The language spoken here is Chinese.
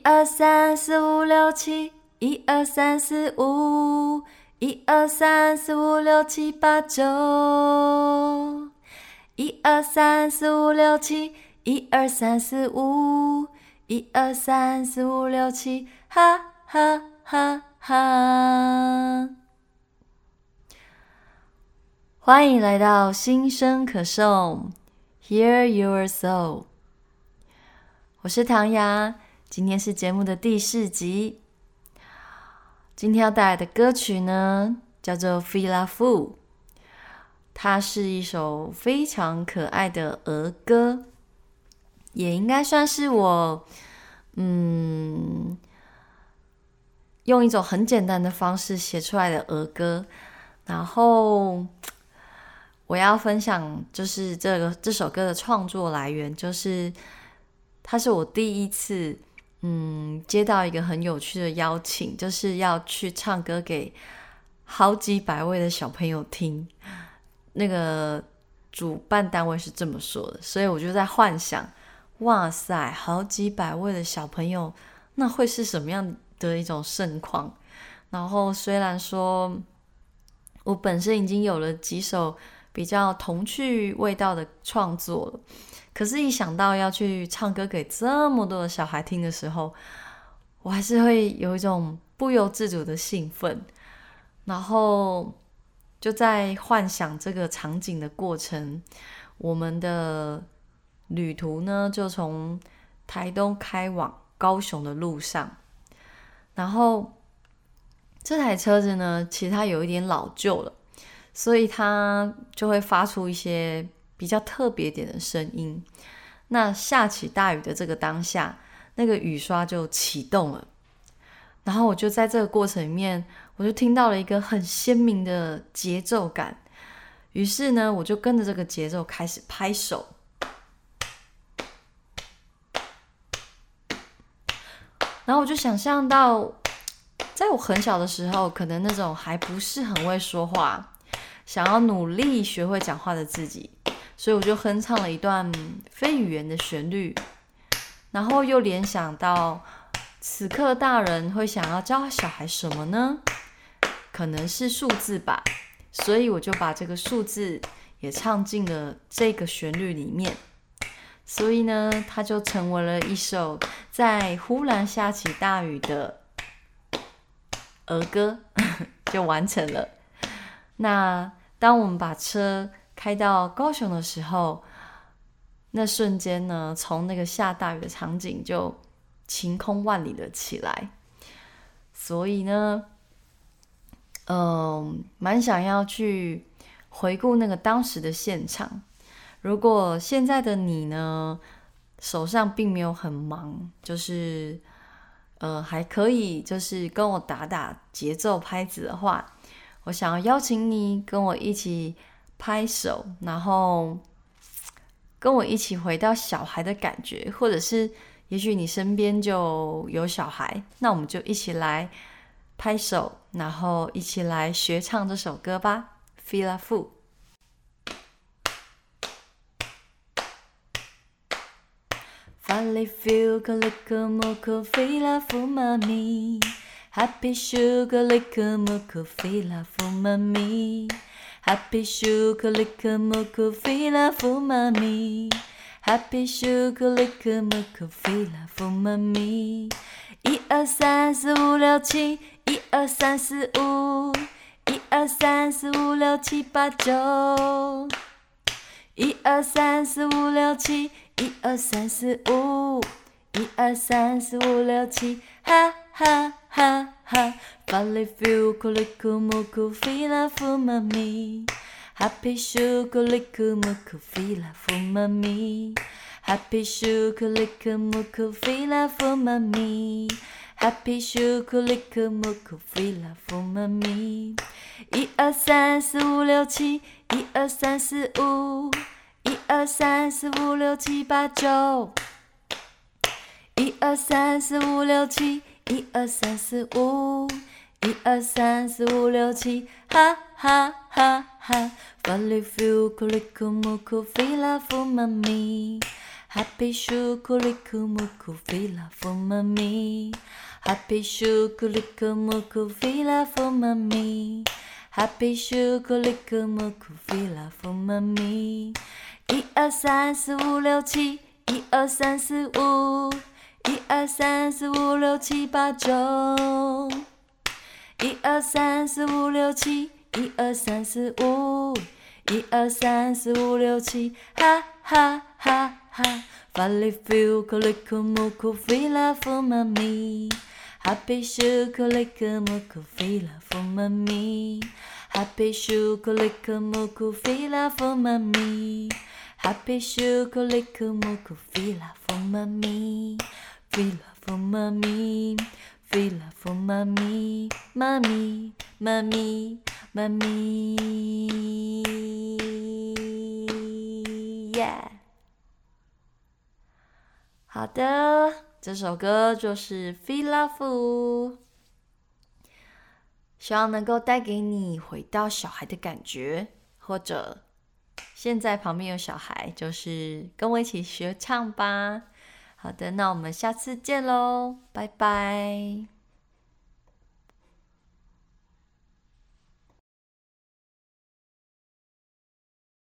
一二三四五六七，一二三四五，一二三四五六七八九，一二三四五六七，一二三四五，一二三四五六七，哈哈哈哈！欢迎来到新生可颂，Hear Your Soul。我是唐雅。今天是节目的第四集。今天要带来的歌曲呢，叫做《Fila Fu》，它是一首非常可爱的儿歌，也应该算是我嗯用一种很简单的方式写出来的儿歌。然后我要分享，就是这个这首歌的创作来源，就是它是我第一次。嗯，接到一个很有趣的邀请，就是要去唱歌给好几百位的小朋友听。那个主办单位是这么说的，所以我就在幻想：哇塞，好几百位的小朋友，那会是什么样的一种盛况？然后虽然说我本身已经有了几首比较童趣味道的创作了。可是，一想到要去唱歌给这么多的小孩听的时候，我还是会有一种不由自主的兴奋。然后就在幻想这个场景的过程，我们的旅途呢，就从台东开往高雄的路上。然后这台车子呢，其实它有一点老旧了，所以它就会发出一些。比较特别点的声音，那下起大雨的这个当下，那个雨刷就启动了，然后我就在这个过程里面，我就听到了一个很鲜明的节奏感，于是呢，我就跟着这个节奏开始拍手，然后我就想象到，在我很小的时候，可能那种还不是很会说话，想要努力学会讲话的自己。所以我就哼唱了一段非语言的旋律，然后又联想到此刻大人会想要教小孩什么呢？可能是数字吧。所以我就把这个数字也唱进了这个旋律里面。所以呢，它就成为了一首在忽然下起大雨的儿歌，就完成了。那当我们把车。开到高雄的时候，那瞬间呢，从那个下大雨的场景就晴空万里了起来。所以呢，嗯，蛮想要去回顾那个当时的现场。如果现在的你呢，手上并没有很忙，就是呃还可以，就是跟我打打节奏拍子的话，我想要邀请你跟我一起。拍手，然后跟我一起回到小孩的感觉，或者是也许你身边就有小孩，那我们就一起来拍手，然后一起来学唱这首歌吧。Feel a fool。Finally feel a little more cool, feel a fool, mommy. Happy sugar, little more cool, feel a fool, mommy. Happy sugar lick muck feel for mommy. Happy sugar lick muck feel for mommy. 一二三四五六七，一二三四五，一二三四五六七八九，一二三四五六七，一二三四五，一二三四五六七，哈哈 哈哈。Finally feel kuliku muku feel for mommy. Happy sugar liku muku feel for mommy. Happy sugar liku muku feel for mommy. Happy sugar liku muku feel for mommy. 一二三四五六七，一二三四五，一二三四五六七八九，一二三四五六七， 一二三四五。一二三四五六七，哈哈哈哈！Finally feel cool, cool, cool, feel love for mommy. Happy shukuliku muku fila for mommy. Happy shukuliku muku fila for mommy. Happy shukuliku muku fila for mommy. 一二三四五六七，一二三四五，一二三四五六七八九，一二三四五六七，一二三四五。一二三四五六七，哈哈哈哈！法里夫克里克木库菲拉夫妈咪，哈皮舒克里克木库菲拉夫妈咪，哈皮舒克里克木库菲拉夫妈咪，哈皮舒克里克木库菲拉夫妈咪，菲拉夫妈咪。Feel for mommy, mommy, mommy, mommy, yeah。好的，这首歌就是 Feel Love，希望能够带给你回到小孩的感觉，或者现在旁边有小孩，就是跟我一起学唱吧。好的，那我们下次见喽，拜拜。